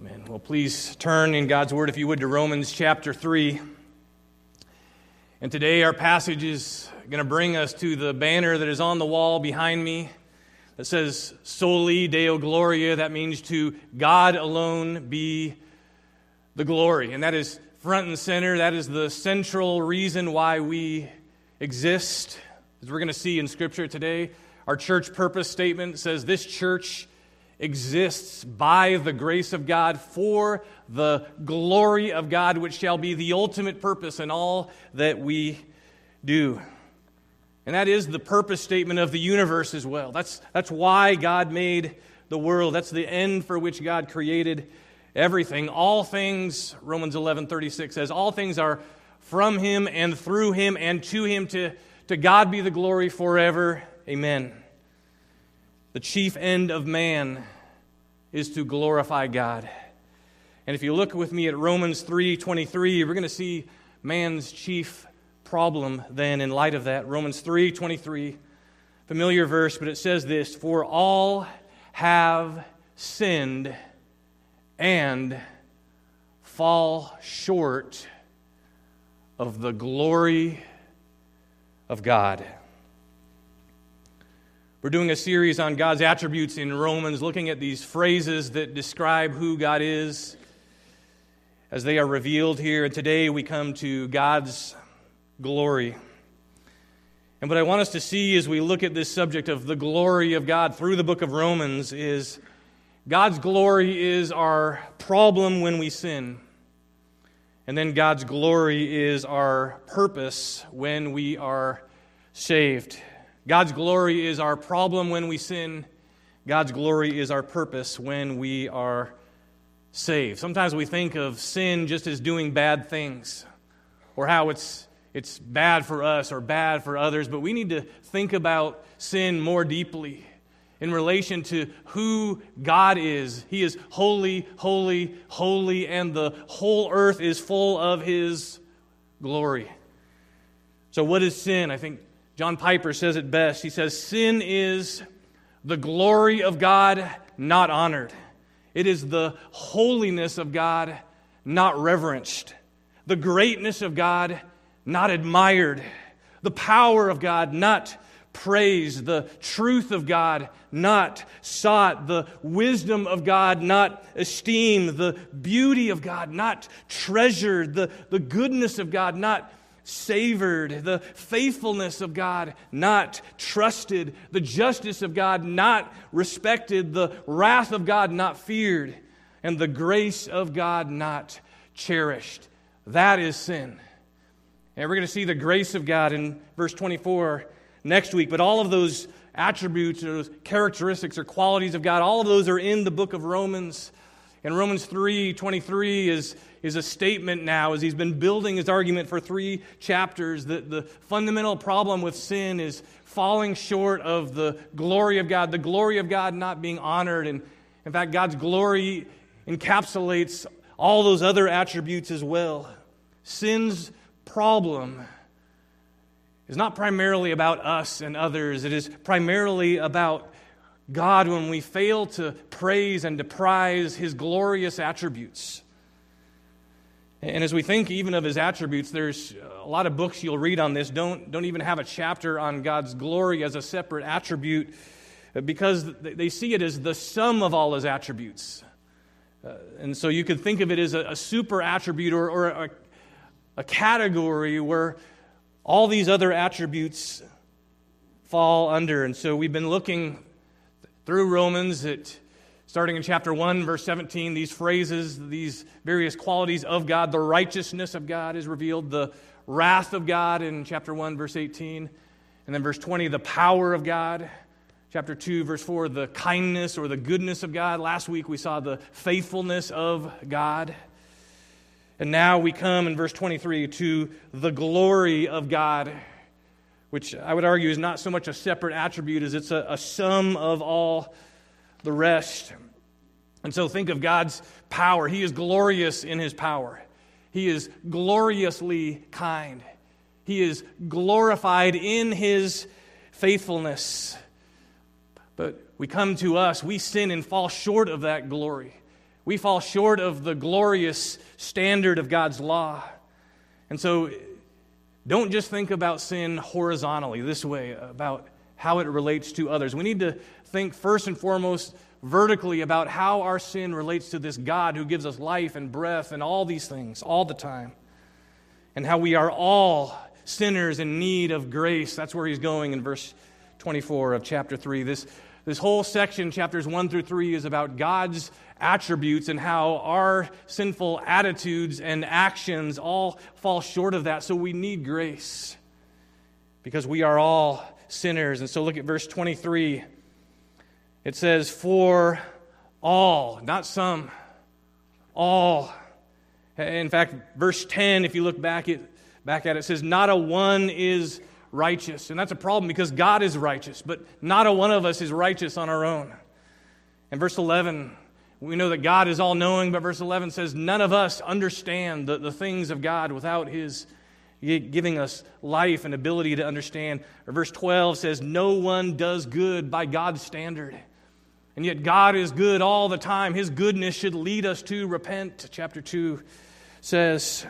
Amen. Well, please turn in God's Word, if you would, to Romans chapter 3. And today our passage is going to bring us to the banner that is on the wall behind me that says Soli Deo Gloria. That means to God alone be the glory. And that is front and center. That is the central reason why we exist. As we're going to see in Scripture today, our church purpose statement says this church exists by the grace of God for the glory of God, which shall be the ultimate purpose in all that we do. And that is the purpose statement of the universe as well. That's, that's why God made the world. That's the end for which God created everything. All things, Romans 11 36 says, all things are from him and through him and to him. To, to God be the glory forever. Amen. The chief end of man is to glorify God. And if you look with me at Romans 3:23, we're going to see man's chief problem then in light of that. Romans 3:23, familiar verse, but it says this, "For all have sinned and fall short of the glory of God." We're doing a series on God's attributes in Romans, looking at these phrases that describe who God is as they are revealed here. And today we come to God's glory. And what I want us to see as we look at this subject of the glory of God through the book of Romans is God's glory is our problem when we sin. And then God's glory is our purpose when we are saved. God's glory is our problem when we sin. God's glory is our purpose when we are saved. Sometimes we think of sin just as doing bad things or how it's, it's bad for us or bad for others, but we need to think about sin more deeply in relation to who God is. He is holy, holy, holy, and the whole earth is full of His glory. So, what is sin? I think John Piper says it best. He says, Sin is the glory of God not honored, it is the holiness of God not reverenced, the greatness of God not admired, the power of God not praised, the truth of God not sought, the wisdom of God not esteemed, the beauty of God not treasured, the, the goodness of God not savored, the faithfulness of God not trusted, the justice of God not respected, the wrath of God not feared, and the grace of God not cherished. That is sin. And we're going to see the grace of God in verse 24 next week, but all of those attributes or those characteristics or qualities of God, all of those are in the book of Romans. And Romans 3 23 is is a statement now, as he's been building his argument for three chapters, that the fundamental problem with sin is falling short of the glory of God, the glory of God not being honored. And in fact, God's glory encapsulates all those other attributes as well. Sin's problem is not primarily about us and others, it is primarily about God when we fail to praise and to prize his glorious attributes. And as we think even of his attributes, there's a lot of books you'll read on this don't, don't even have a chapter on God's glory as a separate attribute because they see it as the sum of all his attributes. Uh, and so you could think of it as a, a super attribute or, or a, a category where all these other attributes fall under. And so we've been looking through Romans at Starting in chapter 1, verse 17, these phrases, these various qualities of God, the righteousness of God is revealed, the wrath of God in chapter 1, verse 18. And then verse 20, the power of God. Chapter 2, verse 4, the kindness or the goodness of God. Last week we saw the faithfulness of God. And now we come in verse 23 to the glory of God, which I would argue is not so much a separate attribute as it's a, a sum of all the rest. And so think of God's power. He is glorious in his power, He is gloriously kind, He is glorified in his faithfulness. But we come to us, we sin and fall short of that glory. We fall short of the glorious standard of God's law. And so don't just think about sin horizontally, this way, about how it relates to others. We need to think first and foremost vertically about how our sin relates to this God who gives us life and breath and all these things all the time. And how we are all sinners in need of grace. That's where he's going in verse 24 of chapter 3. This, this whole section, chapters 1 through 3, is about God's attributes and how our sinful attitudes and actions all fall short of that. So we need grace because we are all sinners. And so look at verse 23. It says, For all, not some, all. In fact, verse 10, if you look back at, back at it, it says, Not a one is righteous. And that's a problem because God is righteous, but not a one of us is righteous on our own. And verse 11, we know that God is all knowing, but verse 11 says, None of us understand the, the things of God without His giving us life and ability to understand. Or verse 12 says, No one does good by God's standard. And yet, God is good all the time. His goodness should lead us to repent. Chapter 2 says,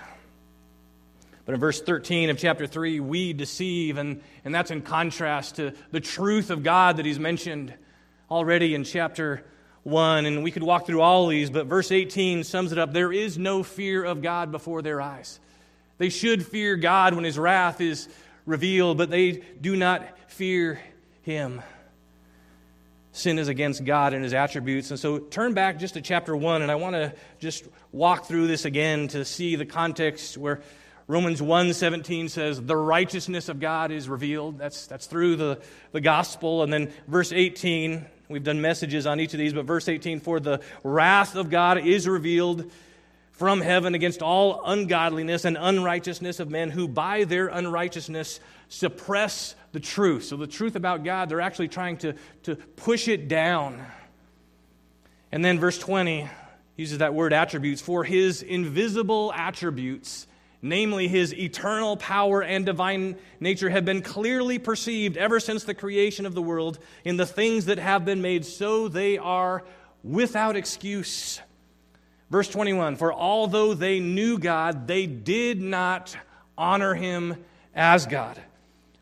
but in verse 13 of chapter 3, we deceive, and, and that's in contrast to the truth of God that he's mentioned already in chapter 1. And we could walk through all these, but verse 18 sums it up there is no fear of God before their eyes. They should fear God when his wrath is revealed, but they do not fear him. Sin is against God and his attributes. And so turn back just to chapter 1, and I want to just walk through this again to see the context where Romans 1:17 says the righteousness of God is revealed. That's, that's through the, the gospel. And then verse 18, we've done messages on each of these, but verse 18, for the wrath of God is revealed from heaven against all ungodliness and unrighteousness of men who by their unrighteousness suppress the truth. So, the truth about God, they're actually trying to, to push it down. And then, verse 20 uses that word attributes for his invisible attributes, namely his eternal power and divine nature, have been clearly perceived ever since the creation of the world in the things that have been made, so they are without excuse. Verse 21 For although they knew God, they did not honor him as God.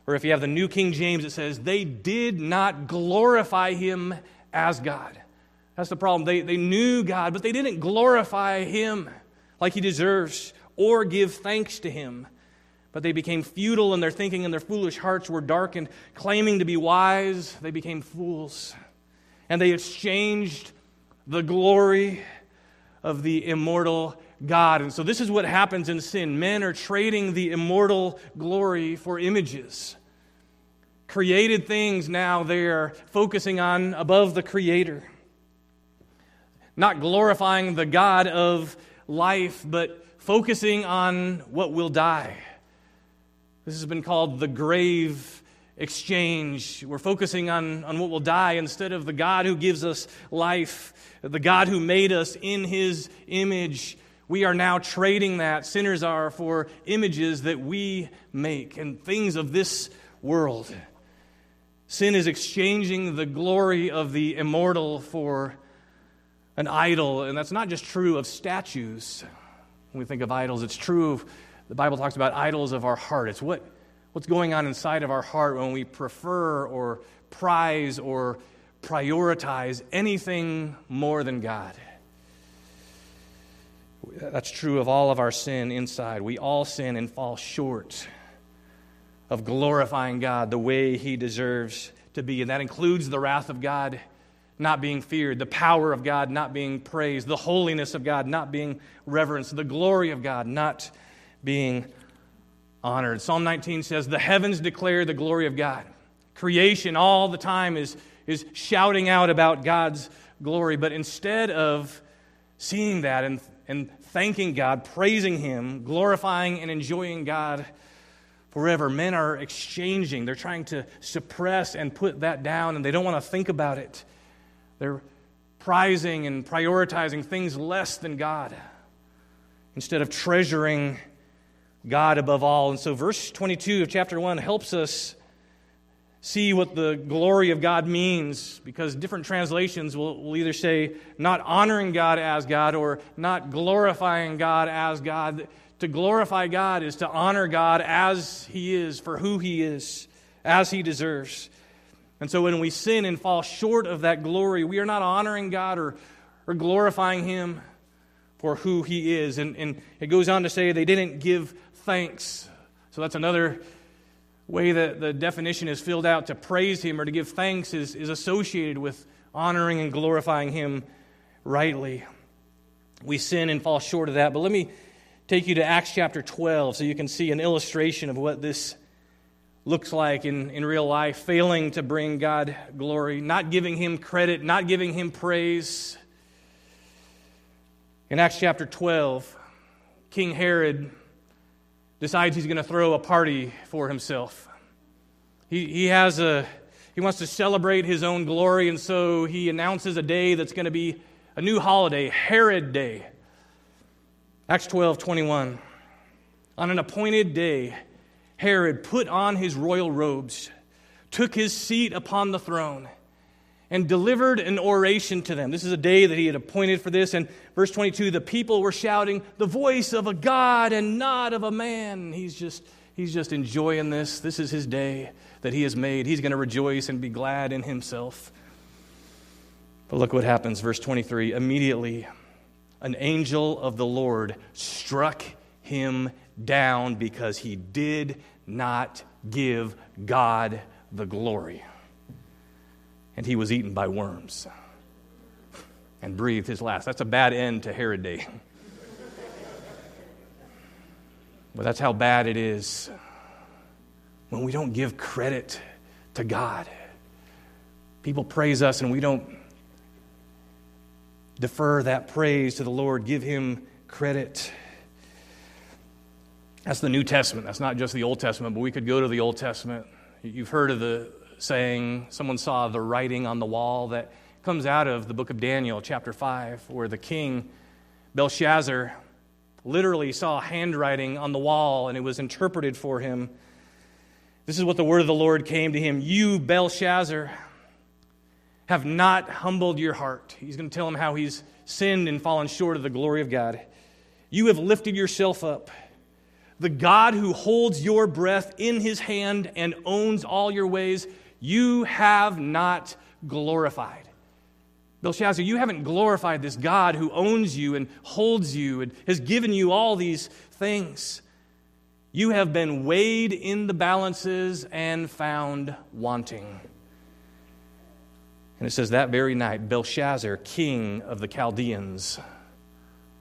Or if you have the New King James, it says, They did not glorify him as God. That's the problem. They, they knew God, but they didn't glorify him like he deserves or give thanks to him. But they became futile in their thinking, and their foolish hearts were darkened. Claiming to be wise, they became fools. And they exchanged the glory of the immortal God. And so, this is what happens in sin men are trading the immortal glory for images. Created things now they're focusing on above the Creator. Not glorifying the God of life, but focusing on what will die. This has been called the grave exchange. We're focusing on, on what will die instead of the God who gives us life the God who made us in his image, we are now trading that, sinners are, for images that we make and things of this world. Sin is exchanging the glory of the immortal for an idol, and that's not just true of statues. When we think of idols, it's true of the Bible talks about idols of our heart. It's what, what's going on inside of our heart when we prefer or prize or prioritize anything more than God. That's true of all of our sin inside. We all sin and fall short of glorifying God the way He deserves to be. And that includes the wrath of God not being feared, the power of God not being praised, the holiness of God not being reverenced, the glory of God not being honored. Psalm 19 says, The heavens declare the glory of God. Creation all the time is is shouting out about God's glory. But instead of seeing that and, and thanking God, praising Him, glorifying and enjoying God forever, men are exchanging. They're trying to suppress and put that down, and they don't want to think about it. They're prizing and prioritizing things less than God instead of treasuring God above all. And so, verse 22 of chapter 1 helps us see what the glory of God means because different translations will, will either say not honoring God as God or not glorifying God as God. To glorify God is to honor God as He is, for who He is, as He deserves. And so when we sin and fall short of that glory, we are not honoring God or, or glorifying Him for who He is. And, and it goes on to say they didn't give thanks. So that's another way that the definition is filled out to praise him or to give thanks is, is associated with honoring and glorifying him rightly. We sin and fall short of that. But let me take you to Acts chapter 12 so you can see an illustration of what this looks like in, in real life failing to bring God glory, not giving him credit, not giving him praise. In Acts chapter 12, King Herod decides he's going to throw a party for himself. He, he has a he wants to celebrate his own glory, and so he announces a day that's going to be a new holiday, Herod Day. Acts 12, 21. On an appointed day, Herod put on his royal robes, took his seat upon the throne, and delivered an oration to them. This is a day that he had appointed for this. And verse 22 the people were shouting, The voice of a God and not of a man. He's just, he's just enjoying this. This is his day that he has made. He's going to rejoice and be glad in himself. But look what happens, verse 23. Immediately, an angel of the Lord struck him down because he did not give God the glory and he was eaten by worms and breathed his last. That's a bad end to Herod Day. but that's how bad it is when we don't give credit to God. People praise us and we don't defer that praise to the Lord, give him credit. That's the New Testament. That's not just the Old Testament, but we could go to the Old Testament. You've heard of the saying, someone saw the writing on the wall that comes out of the book of Daniel, chapter 5, where the king Belshazzar literally saw handwriting on the wall and it was interpreted for him. This is what the word of the Lord came to him You, Belshazzar, have not humbled your heart. He's going to tell him how he's sinned and fallen short of the glory of God. You have lifted yourself up. The God who holds your breath in his hand and owns all your ways you have not glorified. Belshazzar, you haven't glorified this God who owns you and holds you and has given you all these things. You have been weighed in the balances and found wanting. And it says that very night, Belshazzar, king of the Chaldeans,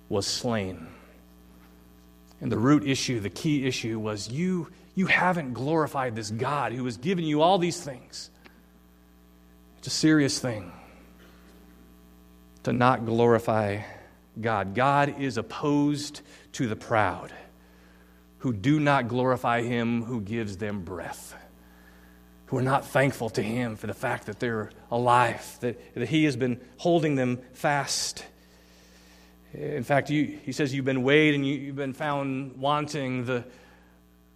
was slain. And the root issue, the key issue was you you haven't glorified this God who has given you all these things. It's a serious thing to not glorify God. God is opposed to the proud who do not glorify Him who gives them breath, who are not thankful to Him for the fact that they're alive, that, that He has been holding them fast. In fact, you, He says you've been weighed and you, have been found wanting. The,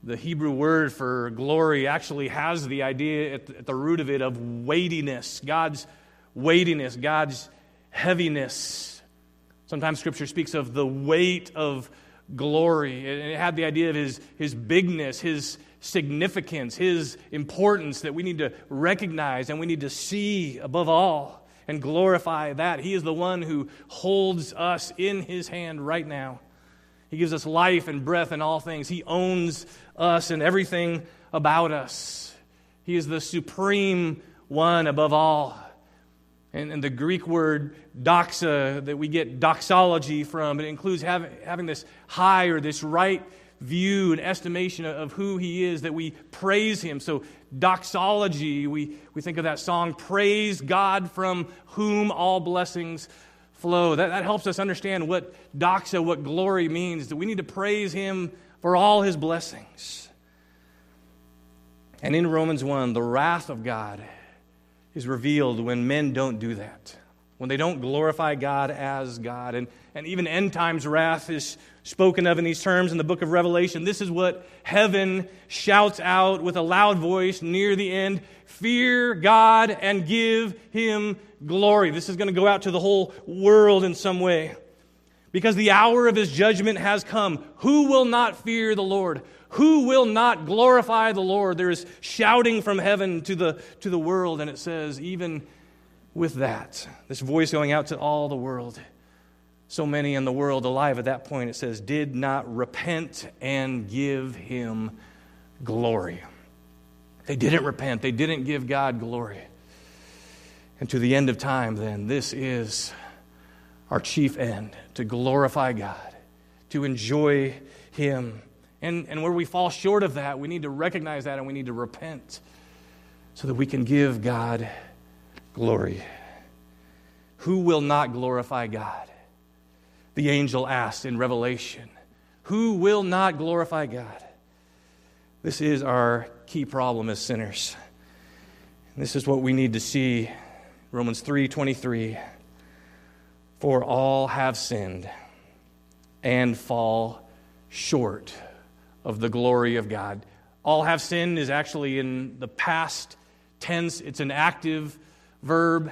the Hebrew word for glory actually has the idea at the, at the root of it of weightiness, God's weightiness, God's heaviness. Sometimes Scripture speaks of the weight of glory. And it had the idea of his, his bigness, his significance, his importance that we need to recognize and we need to see above all and glorify that. He is the one who holds us in his hand right now. He gives us life and breath and all things. He owns us and everything about us. He is the supreme one above all. And, and the Greek word doxa that we get doxology from, it includes having, having this high or this right view and estimation of who he is, that we praise him. So, doxology, we, we think of that song, Praise God from whom all blessings flow. That, that helps us understand what doxa, what glory means, that we need to praise Him for all His blessings. And in Romans 1, the wrath of God is revealed when men don't do that. when they don't glorify God as God. And, and even end times wrath is spoken of in these terms in the book of Revelation. This is what heaven shouts out with a loud voice near the end Fear God and give him glory. This is going to go out to the whole world in some way. Because the hour of his judgment has come. Who will not fear the Lord? Who will not glorify the Lord? There is shouting from heaven to the, to the world, and it says, even with that, this voice going out to all the world, so many in the world alive at that point, it says, did not repent and give him glory. They didn't repent, they didn't give God glory. And to the end of time, then, this is our chief end to glorify God, to enjoy Him. And, and where we fall short of that, we need to recognize that and we need to repent so that we can give God glory. Who will not glorify God? The angel asked in Revelation. Who will not glorify God? This is our key problem as sinners. this is what we need to see. Romans 3:23 For all have sinned and fall short of the glory of God. All have sinned is actually in the past tense, it's an active verb.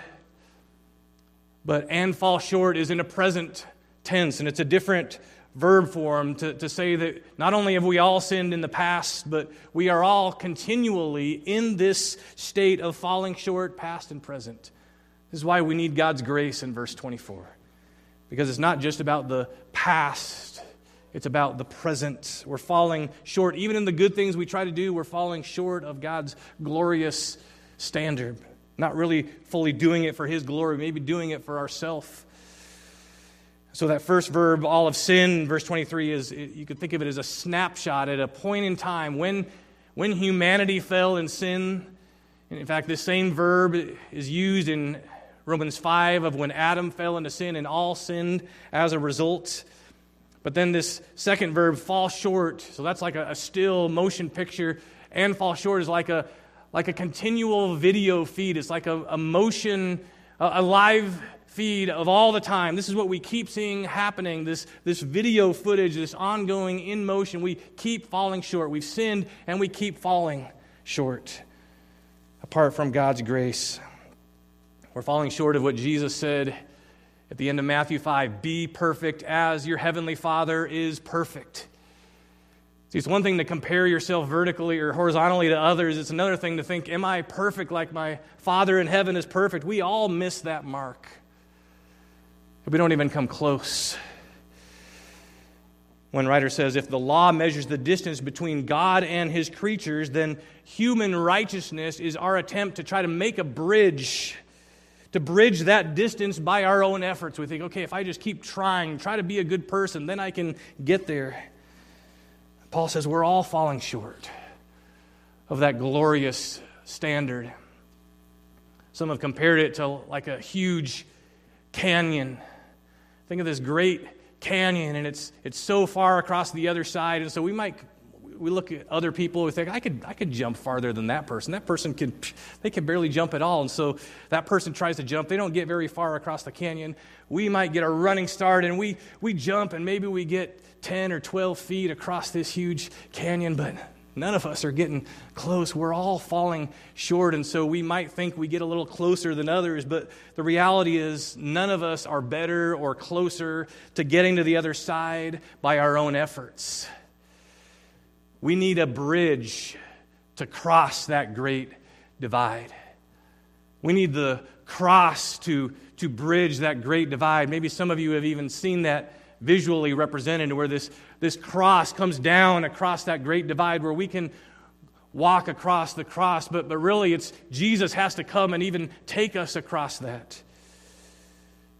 But and fall short is in a present tense, and it's a different verb form to, to say that not only have we all sinned in the past, but we are all continually in this state of falling short, past and present. This is why we need God's grace in verse 24. Because it's not just about the past, it's about the present. We're falling short. Even in the good things we try to do, we're falling short of God's glorious standard. Not really fully doing it for His glory, maybe doing it for ourselves. So, that first verb, all of sin, verse 23, is you could think of it as a snapshot at a point in time when, when humanity fell in sin. And in fact, this same verb is used in Romans 5 of when Adam fell into sin and all sinned as a result. But then this second verb, fall short, so that's like a, a still motion picture, and fall short is like a, like a continual video feed. It's like a, a motion, a, a live feed of all the time. This is what we keep seeing happening this, this video footage, this ongoing in motion. We keep falling short. We've sinned and we keep falling short apart from God's grace. We're falling short of what Jesus said at the end of Matthew 5 Be perfect as your heavenly Father is perfect. See, it's one thing to compare yourself vertically or horizontally to others. It's another thing to think, Am I perfect like my Father in heaven is perfect? We all miss that mark we don't even come close. One writer says if the law measures the distance between God and his creatures, then human righteousness is our attempt to try to make a bridge, to bridge that distance by our own efforts. We think, okay, if I just keep trying, try to be a good person, then I can get there. Paul says we're all falling short of that glorious standard. Some have compared it to like a huge canyon Think of this great canyon, and it's, it's so far across the other side. And so we might we look at other people we think I could I could jump farther than that person. That person can they can barely jump at all. And so that person tries to jump. They don't get very far across the canyon. We might get a running start and we we jump and maybe we get 10 or 12 feet across this huge canyon, but None of us are getting close. We're all falling short. And so we might think we get a little closer than others, but the reality is none of us are better or closer to getting to the other side by our own efforts. We need a bridge to cross that great divide. We need the cross to, to bridge that great divide. Maybe some of you have even seen that visually represented, where this, this cross comes down across that great divide where we can walk across the cross, but, but really it's Jesus has to come and even take us across that.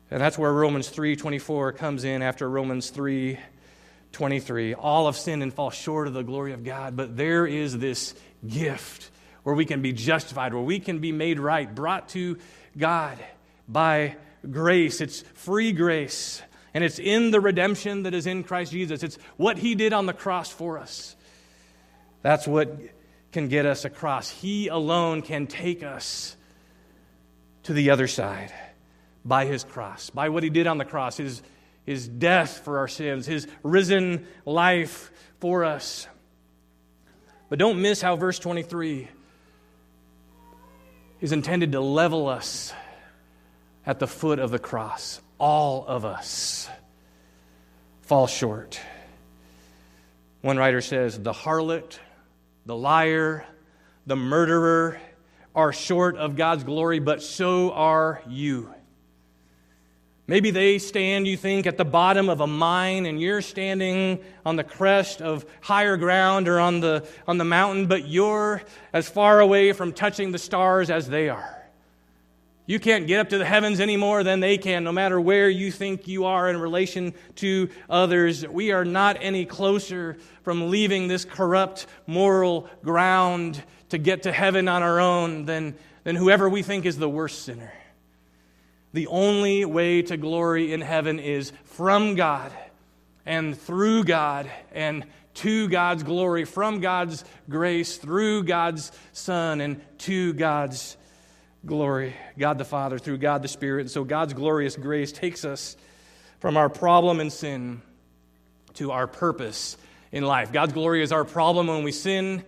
And that's where Romans 3:24 comes in after Romans 3:23. All have sinned and fall short of the glory of God, but there is this gift where we can be justified, where we can be made right, brought to God by grace. It's free grace. And it's in the redemption that is in Christ Jesus. It's what he did on the cross for us. That's what can get us across. He alone can take us to the other side. by his cross, by what he did on the cross, his, his death for our sins, his risen life for us. But don't miss how verse 23 is intended to level us at the foot of the cross. All of us fall short. One writer says, The harlot, the liar, the murderer are short of God's glory, but so are you. Maybe they stand, you think, at the bottom of a mine and you're standing on the crest of higher ground or on the, on the mountain, but you're as far away from touching the stars as they are. You can't get up to the heavens any more than they can, no matter where you think you are in relation to others. We are not any closer from leaving this corrupt moral ground to get to heaven on our own than, than whoever we think is the worst sinner. The only way to glory in heaven is from God and through God and to God's glory, from God's grace, through God's Son, and to God's glory. God the Father, through God the Spirit. And so God's glorious grace takes us from our problem and sin to our purpose in life. God's glory is our problem when we sin,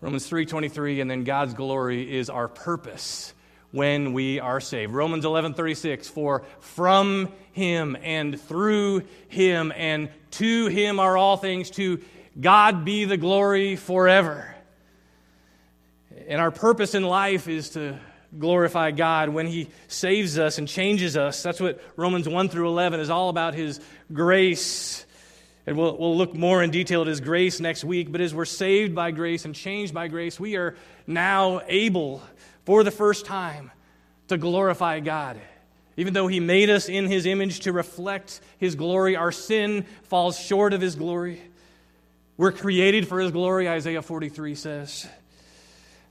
Romans 3:23, and then God's glory is our purpose when we are saved. Romans 11:36 for from him and through him and to him are all things to God be the glory forever. And our purpose in life is to glorify God when he saves us and changes us. That's what Romans 1 through 11 is all about his grace. And we'll, we'll look more in detail at his grace next week. But as we're saved by grace and changed by grace, we are now able for the first time to glorify God. Even though He made us in His image to reflect His glory, our sin falls short of His glory. We're created for His glory, Isaiah 43 says.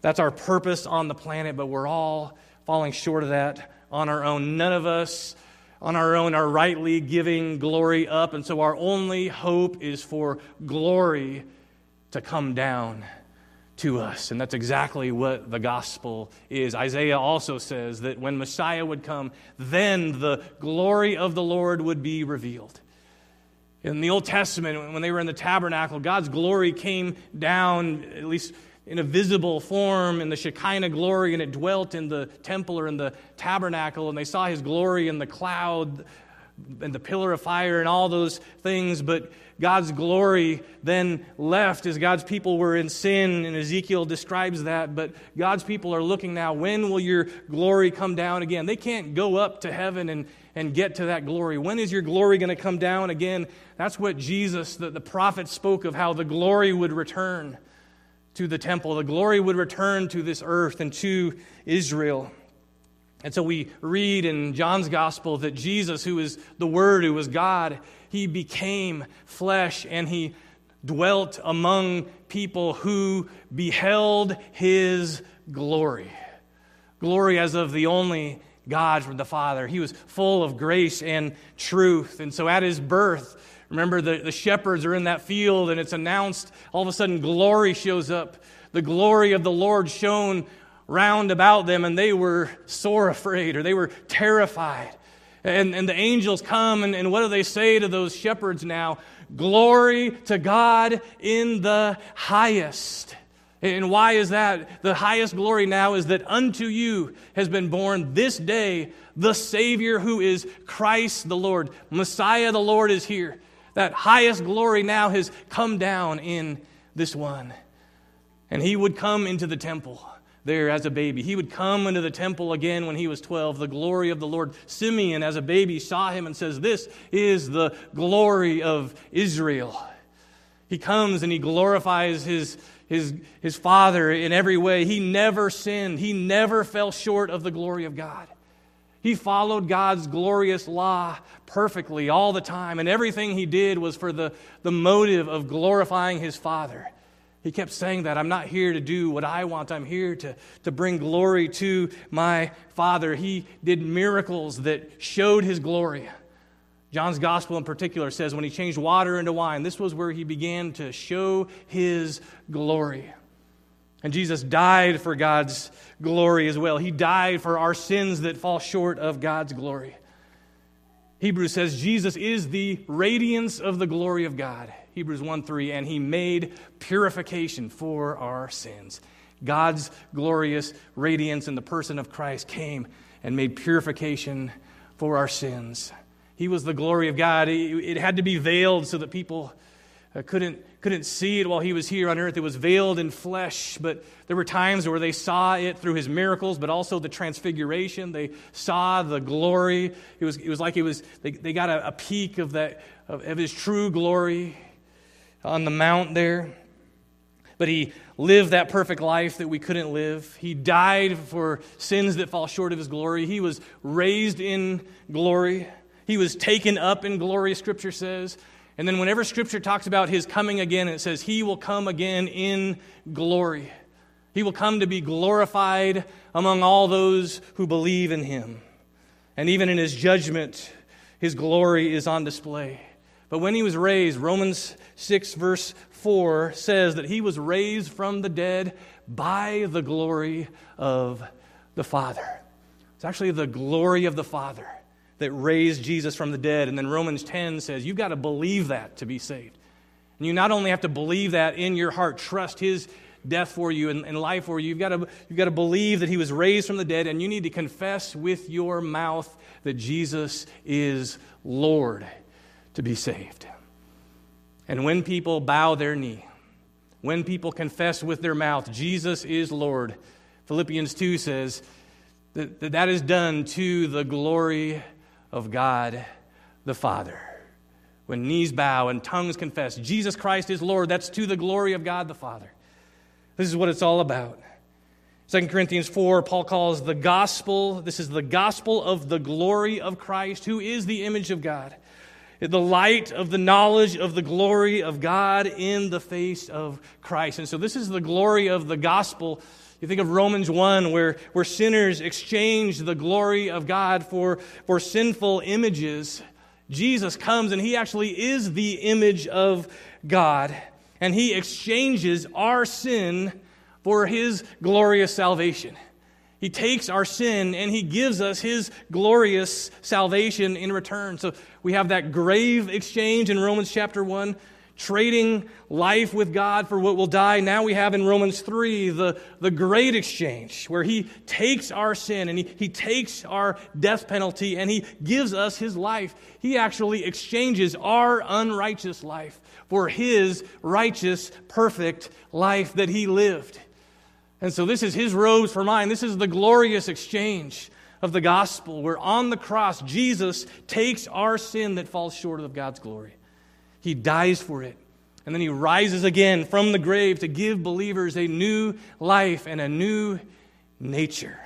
That's our purpose on the planet, but we're all falling short of that on our own. None of us on our own are rightly giving glory up, and so our only hope is for glory to come down to us. And that's exactly what the gospel is. Isaiah also says that when Messiah would come, then the glory of the Lord would be revealed. In the Old Testament, when they were in the tabernacle, God's glory came down, at least in a visible form, in the Shekinah glory, and it dwelt in the temple or in the tabernacle, and they saw his glory in the cloud and the pillar of fire and all those things. But God's glory then left as God's people were in sin, and Ezekiel describes that. But God's people are looking now, when will your glory come down again? They can't go up to heaven and, and get to that glory. When is your glory going to come down again? That's what Jesus, the, the prophet, spoke of how the glory would return to the temple, the glory would return to this earth and to Israel. And so we read in John's gospel that Jesus, who is the Word, who was God, he became flesh and he dwelt among people who beheld his glory. Glory as of the only God from the Father. He was full of grace and truth. And so at his birth, remember the, the shepherds are in that field and it's announced, all of a sudden glory shows up. The glory of the Lord shone round about them, and they were sore afraid or they were terrified. And, and the angels come, and, and what do they say to those shepherds now? Glory to God in the highest. And why is that? The highest glory now is that unto you has been born this day the Savior who is Christ the Lord. Messiah the Lord is here. That highest glory now has come down in this one. And he would come into the temple there as a baby. He would come into the temple again when he was 12. The glory of the Lord. Simeon, as a baby, saw him and says, This is the glory of Israel. He comes and he glorifies his, his, his father in every way. He never sinned, he never fell short of the glory of God. He followed God's glorious law perfectly all the time, and everything he did was for the, the motive of glorifying his Father. He kept saying that. I'm not here to do what I want. I'm here to, to bring glory to my Father. He did miracles that showed his glory. John's gospel in particular says when he changed water into wine, this was where he began to show his glory. And Jesus died for God's glory as well. He died for our sins that fall short of God's glory. Hebrews says Jesus is the radiance of the glory of God. Hebrews 1 3, and he made purification for our sins. God's glorious radiance in the person of Christ came and made purification for our sins. He was the glory of God. It had to be veiled so that people uh, couldn't, couldn't see it while he was here on earth. It was veiled in flesh, but there were times where they saw it through his miracles, but also the transfiguration. They saw the glory. It was, it was like it was, they, they got a, a peek of, that, of, of his true glory on the mount there. But he lived that perfect life that we couldn't live. He died for sins that fall short of his glory. He was raised in glory. He was taken up in glory, Scripture says. And then, whenever Scripture talks about his coming again, it says, He will come again in glory. He will come to be glorified among all those who believe in him. And even in his judgment, his glory is on display. But when he was raised, Romans 6, verse 4 says that he was raised from the dead by the glory of the Father. It's actually the glory of the Father that raised Jesus from the dead. And then Romans 10 says you've got to believe that to be saved. And you not only have to believe that in your heart, trust his death for you and, and life for you, you've got, to, you've got to believe that he was raised from the dead, and you need to confess with your mouth that Jesus is Lord to be saved. And when people bow their knee, when people confess with their mouth, Jesus is Lord, Philippians 2 says that that is done to the glory of God the Father. When knees bow and tongues confess, Jesus Christ is Lord, that's to the glory of God the Father. This is what it's all about. 2 Corinthians 4, Paul calls the gospel, this is the gospel of the glory of Christ, who is the image of God, the light of the knowledge of the glory of God in the face of Christ. And so, this is the glory of the gospel you think of Romans 1, where, where sinners exchange the glory of God for, for sinful images. Jesus comes and he actually is the image of God, and he exchanges our sin for his glorious salvation. He takes our sin and he gives us his glorious salvation in return. So we have that grave exchange in Romans chapter 1 trading life with God for what will die. Now we have in Romans 3 the, the great exchange where he takes our sin and he, he takes our death penalty and he gives us his life. He actually exchanges our unrighteous life for his righteous, perfect life that he lived. And so this is his robes for mine. This is the glorious exchange of the gospel where on the cross Jesus takes our sin that falls short of God's glory he dies for it. And then he rises again from the grave to give believers a new life and a new nature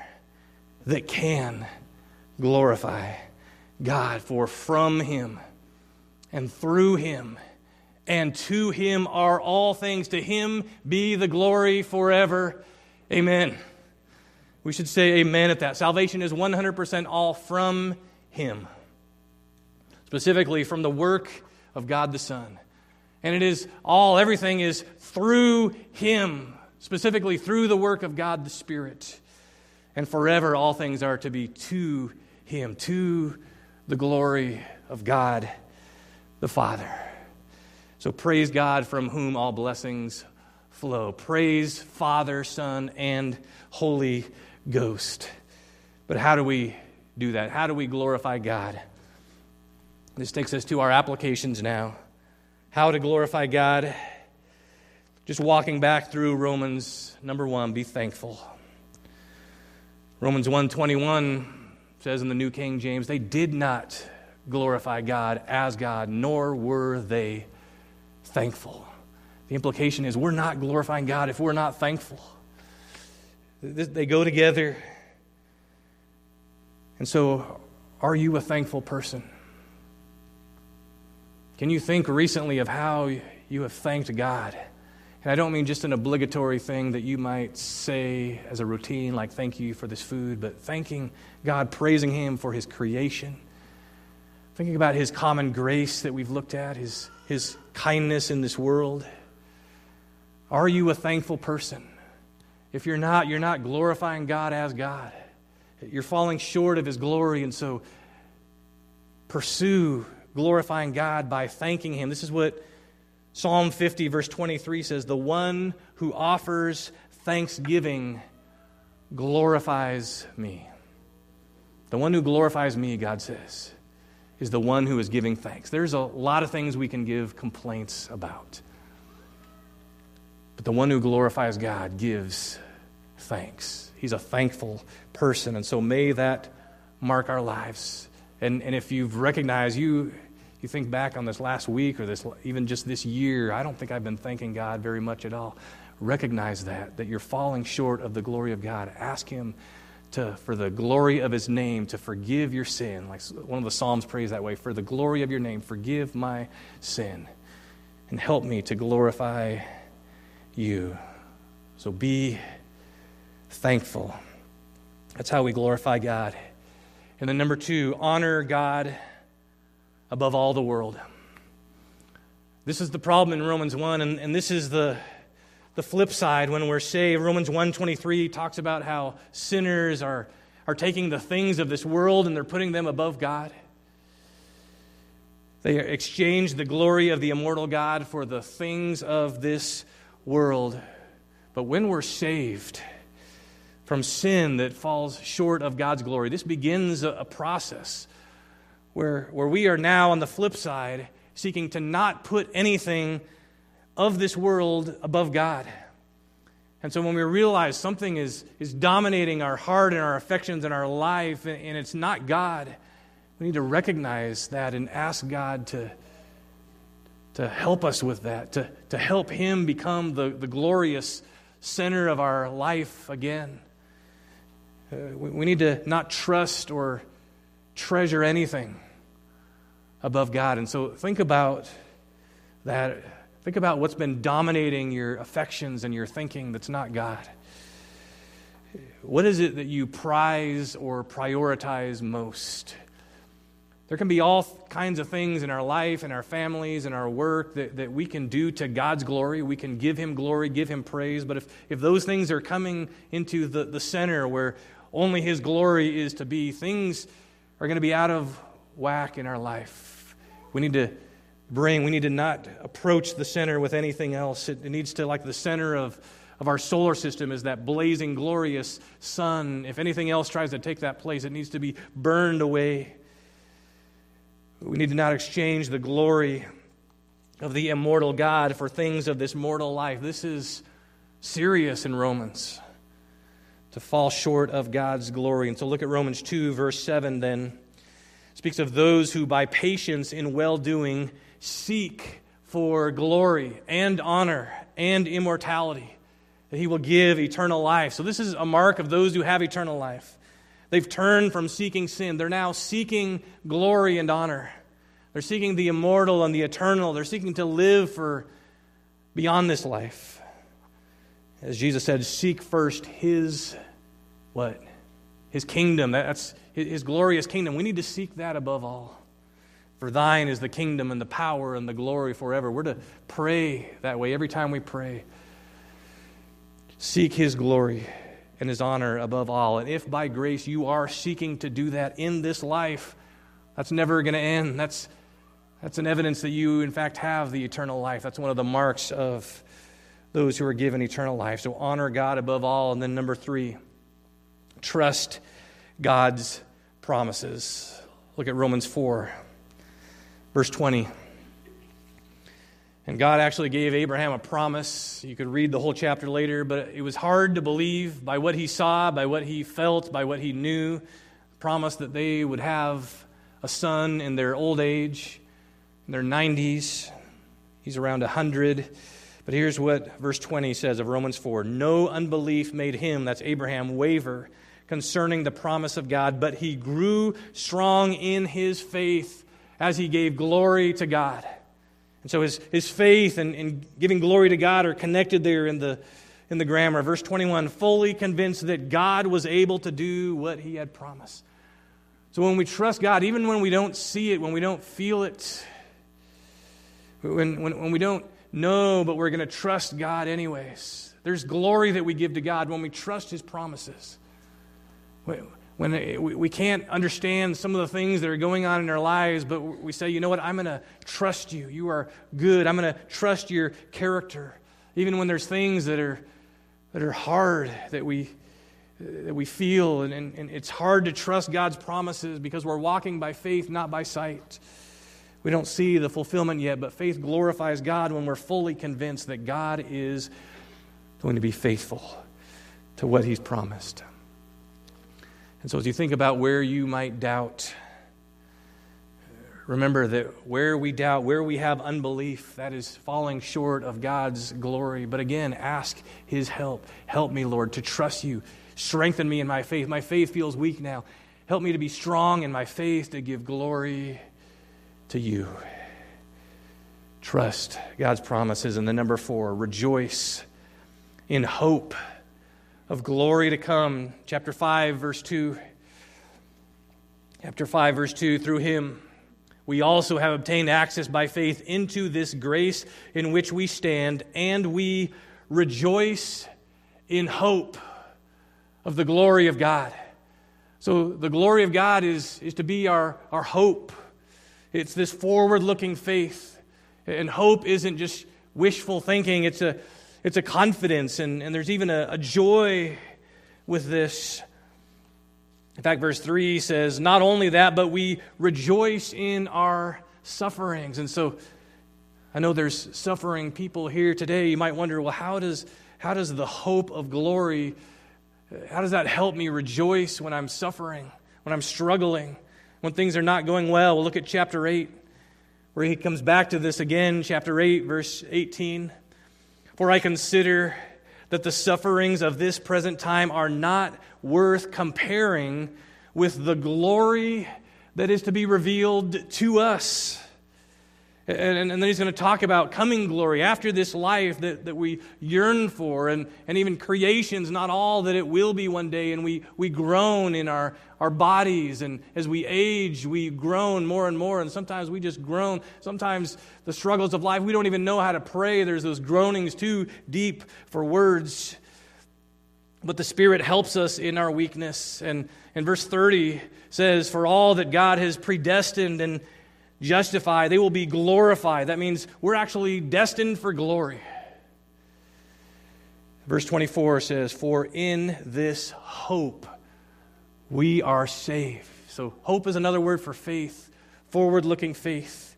that can glorify God. For from him and through him and to him are all things. To him be the glory forever. Amen. We should say amen at that. Salvation is 100% all from him, specifically from the work of God the Son. And it is all, everything is through Him, specifically through the work of God the Spirit. And forever, all things are to be to Him, to the glory of God the Father. So praise God from whom all blessings flow. Praise Father, Son, and Holy Ghost. But how do we do that? How do we glorify God? This takes us to our applications now. How to glorify God. Just walking back through Romans number 1, be thankful. Romans 1:21 says in the New King James, they did not glorify God as God, nor were they thankful. The implication is we're not glorifying God if we're not thankful. They go together. And so, are you a thankful person? Can you think recently of how you have thanked God? And I don't mean just an obligatory thing that you might say as a routine, like thank you for this food, but thanking God, praising Him for His creation, thinking about His common grace that we've looked at, His, His kindness in this world. Are you a thankful person? If you're not, you're not glorifying God as God. You're falling short of His glory, and so pursue glorifying God by thanking Him. This is what Psalm 50, verse 23 says The one who offers thanksgiving glorifies me. The one who glorifies me, God says, is the one who is giving thanks. There's a lot of things we can give complaints about. But the one who glorifies God gives thanks. He's a thankful person. And so may that mark our lives. And, and if you've recognized, you, you think back on this last week or this, even just this year, I don't think I've been thanking God very much at all. Recognize that, that you're falling short of the glory of God. Ask Him to, for the glory of His name to forgive your sin. Like one of the Psalms prays that way for the glory of your name, forgive my sin and help me to glorify you. So be thankful. That's how we glorify God. And then, number two, honor God above all the world. This is the problem in Romans 1, and, and this is the, the flip side when we're saved. Romans 1.23 talks about how sinners are, are taking the things of this world and they're putting them above God. They exchange the glory of the immortal God for the things of this world. But when we're saved, from sin that falls short of God's glory. This begins a, process where, where we are now on the flip side seeking to not put anything of this world above God. And so when we realize something is, is dominating our heart and our affections and our life, and, and it's not God, we need to recognize that and ask God to, to help us with that, to, to help Him become the, the glorious center of our life again. Uh, we, we need to not trust or treasure anything above God. And so think about that. Think about what's been dominating your affections and your thinking that's not God. What is it that you prize or prioritize most? There can be all kinds of things in our life, in our families, in our work that, that we can do to God's glory. We can give Him glory, give Him praise. But if, if those things are coming into the, the center where, only His glory is to be, things are going to be out of whack in our life. We need to bring, we need to not approach the center with anything else. It, it needs to, like the center of, of our solar system, is that blazing, glorious sun. If anything else tries to take that place, it needs to be burned away. We need to not exchange the glory of the immortal God for things of this mortal life. This is serious in Romans to fall short of God's glory. And so look at Romans 2, verse 7 then. It speaks of those who by patience in well doing seek for glory and honor and immortality, that he will give eternal life. So this is a mark of those who have eternal life. They've turned from seeking sin, they're now seeking glory and honor. They're seeking the immortal and the eternal. They're seeking to live for beyond this life. As Jesus said, seek first his what? His kingdom. That's his glorious kingdom. We need to seek that above all. For thine is the kingdom and the power and the glory forever. We're to pray that way every time we pray. Seek his glory and his honor above all. And if by grace you are seeking to do that in this life, that's never going to end. That's, that's an evidence that you, in fact, have the eternal life. That's one of the marks of those who are given eternal life. So honor God above all. And then, number three, trust God's promises. Look at Romans 4, verse 20. And God actually gave Abraham a promise. You could read the whole chapter later, but it was hard to believe by what he saw, by what he felt, by what he knew. Promise that they would have a son in their old age, in their 90s. He's around 100. But here's what verse 20 says of Romans 4 No unbelief made him, that's Abraham, waver concerning the promise of God, but he grew strong in his faith as he gave glory to God. And so his, his faith and, and giving glory to God are connected there in the, in the grammar. Verse 21 fully convinced that God was able to do what he had promised. So when we trust God, even when we don't see it, when we don't feel it, when, when, when we don't know, but we're going to trust God anyways, There's glory that we give to God when we trust His promises. When we can't understand some of the things that are going on in our lives, but we say, you know what, I'm going to trust you. You are good. I'm going to trust your character. Even when there's things that are, that are hard that we, that we feel, and, and, and it's hard to trust God's promises because we're walking by faith, not by sight. We don't see the fulfillment yet, but faith glorifies God when we're fully convinced that God is going to be faithful to what He's promised. And so, as you think about where you might doubt, remember that where we doubt, where we have unbelief, that is falling short of God's glory. But again, ask His help. Help me, Lord, to trust you. Strengthen me in my faith. My faith feels weak now. Help me to be strong in my faith to give glory to you. Trust God's promises. And the number four, rejoice in hope of glory to come. Chapter 5, verse 2. Chapter 5, verse 2 through him we also have obtained access by faith into this grace in which we stand, and we rejoice in hope of the glory of God. So, the glory of God is, is to be our, our hope. It's this forward looking faith. And hope isn't just wishful thinking, it's a, it's a confidence, and, and there's even a, a joy with this. In fact, verse 3 says, Not only that, but we rejoice in our sufferings. And so I know there's suffering people here today. You might wonder, well, how does, how does the hope of glory, how does that help me rejoice when I'm suffering, when I'm struggling? when things are not going well. We'll look at chapter 8, where he comes back to this again, chapter 8, verse 18. For I consider that the sufferings of this present time are not worth comparing with the glory that is to be revealed to us. And, and, then he's going to talk about coming glory after this life that, that we yearn for, and, and even creation's not all that it will be one day. And we, we groan in our, our bodies, and as we age, we groan more and more. And sometimes we just groan. Sometimes the struggles of life, we don't even know how to pray. There's those groanings too deep for words. But the Spirit helps us in our weakness. And, and verse 30 says, For all that God has predestined and justified, they will be glorified. That means we're actually destined for glory. Verse 24 says, For in this hope we are saved. So, hope is another word for faith, forward looking faith.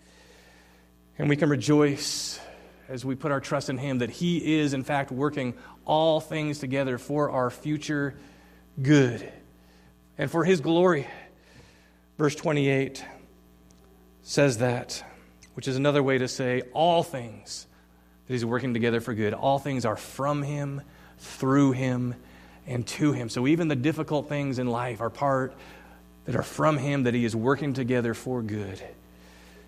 And we can rejoice as we put our trust in Him that He is, in fact, working all things together for our future good and for His glory. Verse 28 says that, which is another way to say all things that he's working together for good. All things are from him, through him, and to him. So even the difficult things in life are part that are from him that he is working together for good.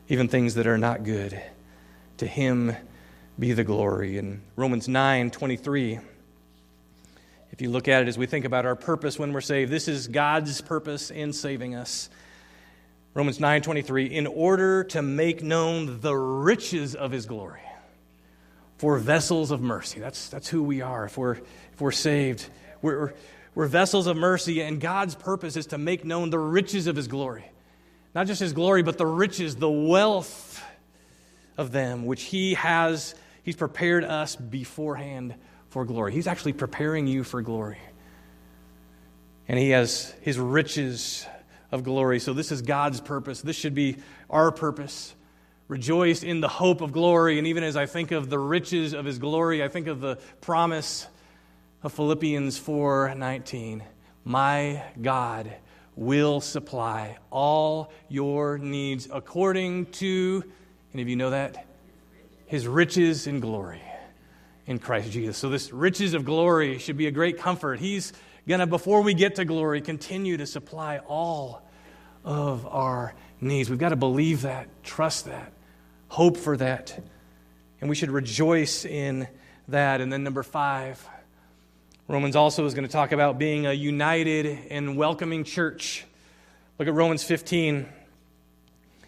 Even things that are not good. To him be the glory. In Romans 9 23, if you look at it as we think about our purpose when we're saved, this is God's purpose in saving us. Romans 9:23 in order to make known the riches of his glory for vessels of mercy. That's, that's who we are if we're, if we're saved. We're, we're vessels of mercy, and God's purpose is to make known the riches of his glory. Not just his glory, but the riches, the wealth of them, which he has, he's prepared us beforehand for glory. He's actually preparing you for glory. And he has his riches of glory. So, this is God's purpose. This should be our purpose. Rejoice in the hope of glory. And even as I think of the riches of his glory, I think of the promise of Philippians 4 19. My God will supply all your needs according to, any of you know that? His riches in glory in Christ Jesus. So, this riches of glory should be a great comfort. He's going to, before we get to glory, continue to supply all of our needs. We've got to believe that, trust that, hope for that. And we should rejoice in that. And then, number five, Romans also is going to talk about being a united and welcoming church. Look at Romans 15.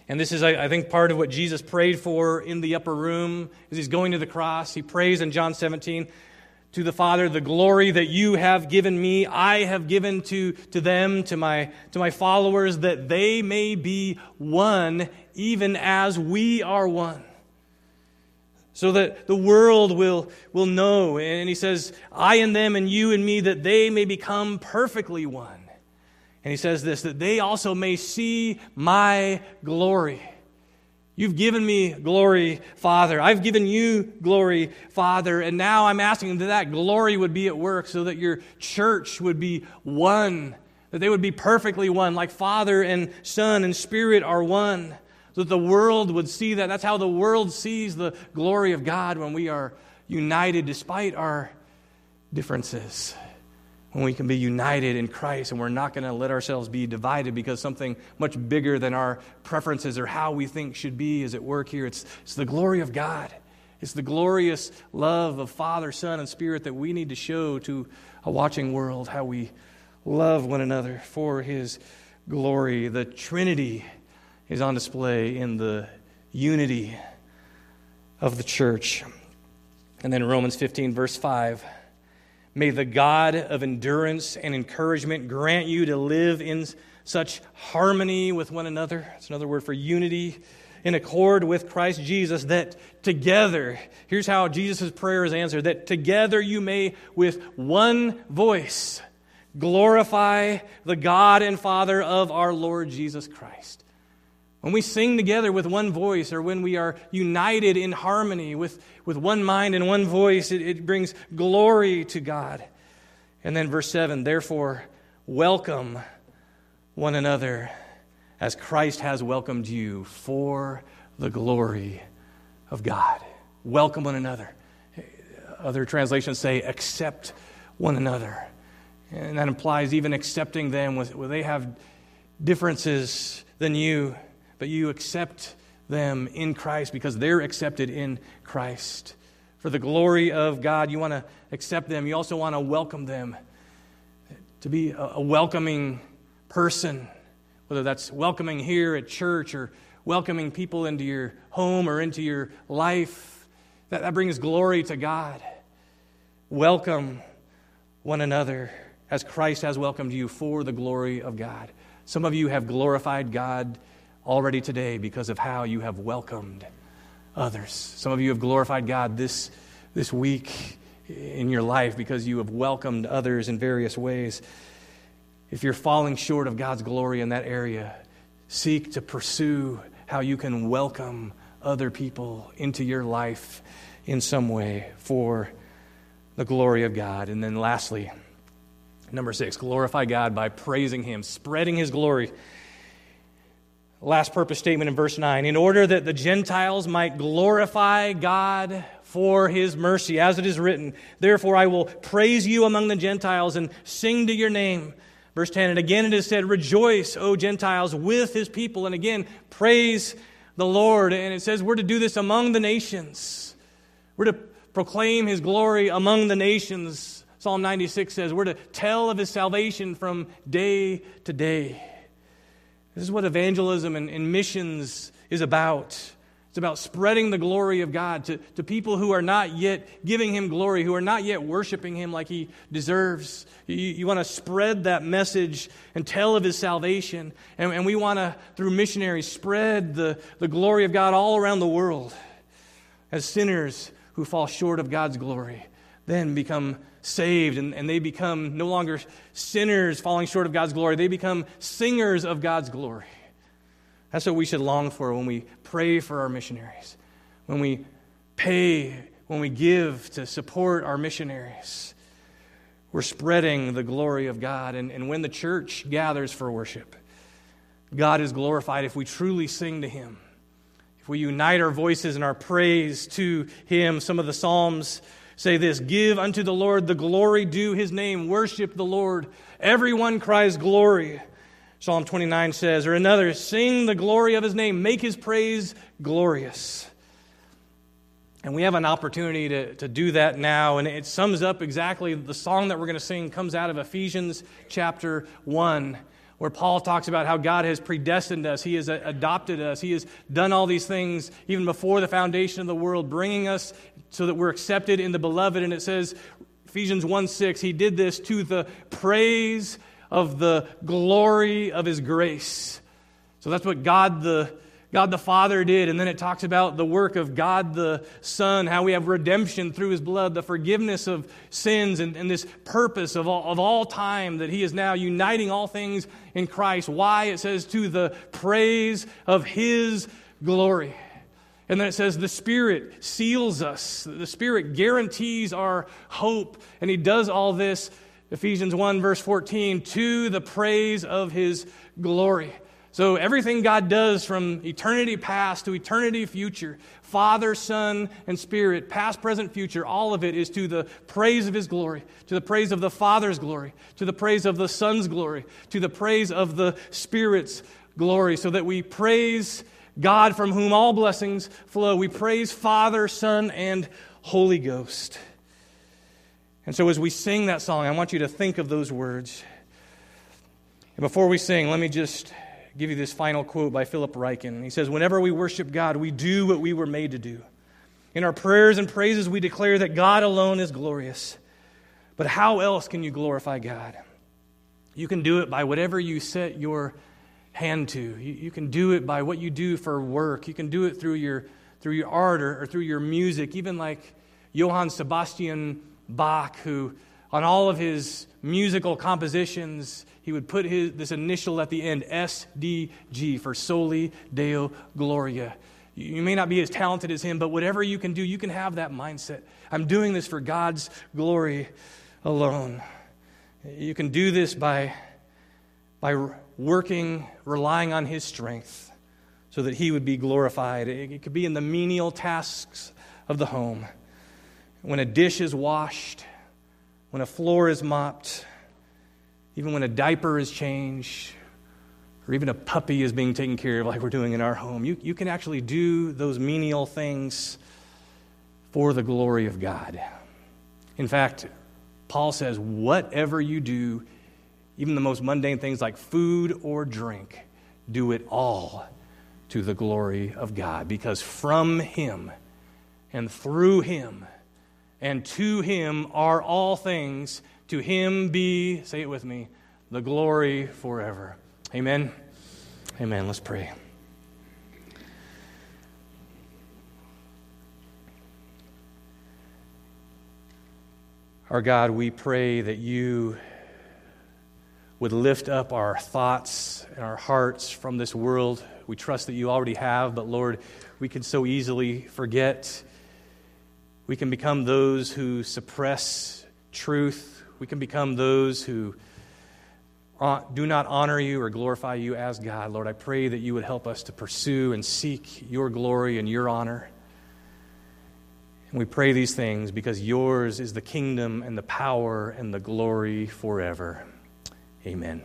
And this is, I think, part of what Jesus prayed for in the upper room as he's going to the cross. He prays in John 17 to the Father, the glory that you have given me, I have given to, to them, to my, to my followers, that they may be one, even as we are one. So that the world will, will know. And he says, I and them and you and me, that they may become perfectly one. And he says this, that they also may see my glory You've given me glory, Father. I've given you glory, Father. And now I'm asking that that glory would be at work so that your church would be one, that they would be perfectly one, like Father and Son and Spirit are one, so that the world would see that. That's how the world sees the glory of God when we are united despite our differences when we can be united in Christ and we're not going to let ourselves be divided because something much bigger than our preferences or how we think should be is at work here. It's, it's the glory of God. It's the glorious love of Father, Son, and Spirit that we need to show to a watching world how we love one another for His glory. The Trinity is on display in the unity of the church. And then Romans 15, verse 5. May the God of endurance and encouragement grant you to live in such harmony with one another. It's another word for unity, in accord with Christ Jesus, that together, here's how Jesus' prayer is answered that together you may, with one voice, glorify the God and Father of our Lord Jesus Christ. When we sing together with one voice, or when we are united in harmony with, with one mind and one voice, it, it brings glory to God. And then verse 7 Therefore, welcome one another as Christ has welcomed you for the glory of God. Welcome one another. Other translations say, accept one another. And that implies even accepting them where they have differences than you but you accept them in Christ because they're accepted in Christ. For the glory of God, you want to accept them. You also want to welcome them to be a, welcoming person, whether that's welcoming here at church or welcoming people into your home or into your life. That, that brings glory to God. Welcome one another as Christ has welcomed you for the glory of God. Some of you have glorified God already today because of how you have welcomed others. Some of you have glorified God this, this week in your life because you have welcomed others in various ways. If you're falling short of God's glory in that area, seek to pursue how you can welcome other people into your life in some way for the glory of God. And then lastly, number six, glorify God by praising Him, spreading His glory last purpose statement in verse 9 in order that the Gentiles might glorify God for his mercy, as it is written, Therefore I will praise you among the Gentiles and sing to your name. Verse 10, and again it is said, Rejoice, O Gentiles, with his people. And again, praise the Lord. And it says we're to do this among the nations. We're to proclaim his glory among the nations. Psalm 96 says we're to tell of his salvation from day to day. This is what evangelism and, and, missions is about. It's about spreading the glory of God to, to people who are not yet giving Him glory, who are not yet worshiping Him like He deserves. You, you want to spread that message and tell of His salvation. And, and we want to, through missionaries, spread the, the glory of God all around the world as sinners who fall short of God's glory then become saved and, and they become no longer sinners falling short of God's glory. They become singers of God's glory. That's what we should long for when we pray for our missionaries, when we pay, when we give to support our missionaries. We're spreading the glory of God. And, and when the church gathers for worship, God is glorified if we truly sing to Him. If we unite our voices in our praise to Him, some of the Psalms say this Give unto the Lord the glory due his name, worship the Lord. Everyone cries glory. Psalm 29 says, or another, sing the glory of his name, make his praise glorious. And we have an opportunity to, to do that now. And it sums up exactly the song that we're going to sing comes out of Ephesians chapter 1 where Paul talks about how God has predestined us, He has adopted us, He has done all these things even before the foundation of the world, bringing us so that we're accepted in the beloved. And it says, Ephesians 1 6, he did this to the praise of the glory of his grace. So that's what God the God the Father did. And then it talks about the work of God the Son, how we have redemption through his blood, the forgiveness of sins, and, and this purpose of all, of all time that he is now uniting all things in Christ. Why? It says, to the praise of his glory. And then it says, the Spirit seals us. The Spirit guarantees our hope. And he does all this, Ephesians 1, verse 14, to the praise of his glory. So, everything God does from eternity past to eternity future, Father, Son, and Spirit, past, present, future, all of it is to the praise of His glory, to the praise of the Father's glory, to the praise of the Son's glory, to the praise of the Spirit's glory, so that we praise God from whom all blessings flow. We praise Father, Son, and Holy Ghost. And so, as we sing that song, I want you to think of those words. And before we sing, let me just give you this final quote by Philip Ryken. He says, Whenever we worship God, we do what we were made to do. In our prayers and praises, we declare that God alone is glorious. But how else can you glorify God? You can do it by whatever you set your hand to. You, you can do it by what you do for work. You can do it through your, through your art or, or through your music, even like Johann Sebastian Bach, who on all of his musical compositions, he would put his, this initial at the end, SDG, for Soli Deo Gloria. You may not be as talented as him, but whatever you can do, you can have that mindset. I'm doing this for God's glory alone. You can do this by, by working, relying on his strength so that he would be glorified. It could be in the menial tasks of the home. When a dish is washed, when a floor is mopped, even when a diaper is changed, or even a puppy is being taken care of, like we're doing in our home, you, you can actually do those menial things for the glory of God. In fact, Paul says, whatever you do, even the most mundane things like food or drink, do it all to the glory of God, because from Him and through Him and to him are all things. To him be, say it with me, the glory forever. Amen. Amen. Let's pray. Our God, we pray that you would lift up our thoughts and our hearts from this world. We trust that you already have, but Lord, we can so easily forget we can become those who suppress truth. We can become those who do not honor you or glorify you as God. Lord, I pray that you would help us to pursue and seek your glory and your honor. And we pray these things because yours is the kingdom and the power and the glory forever. Amen.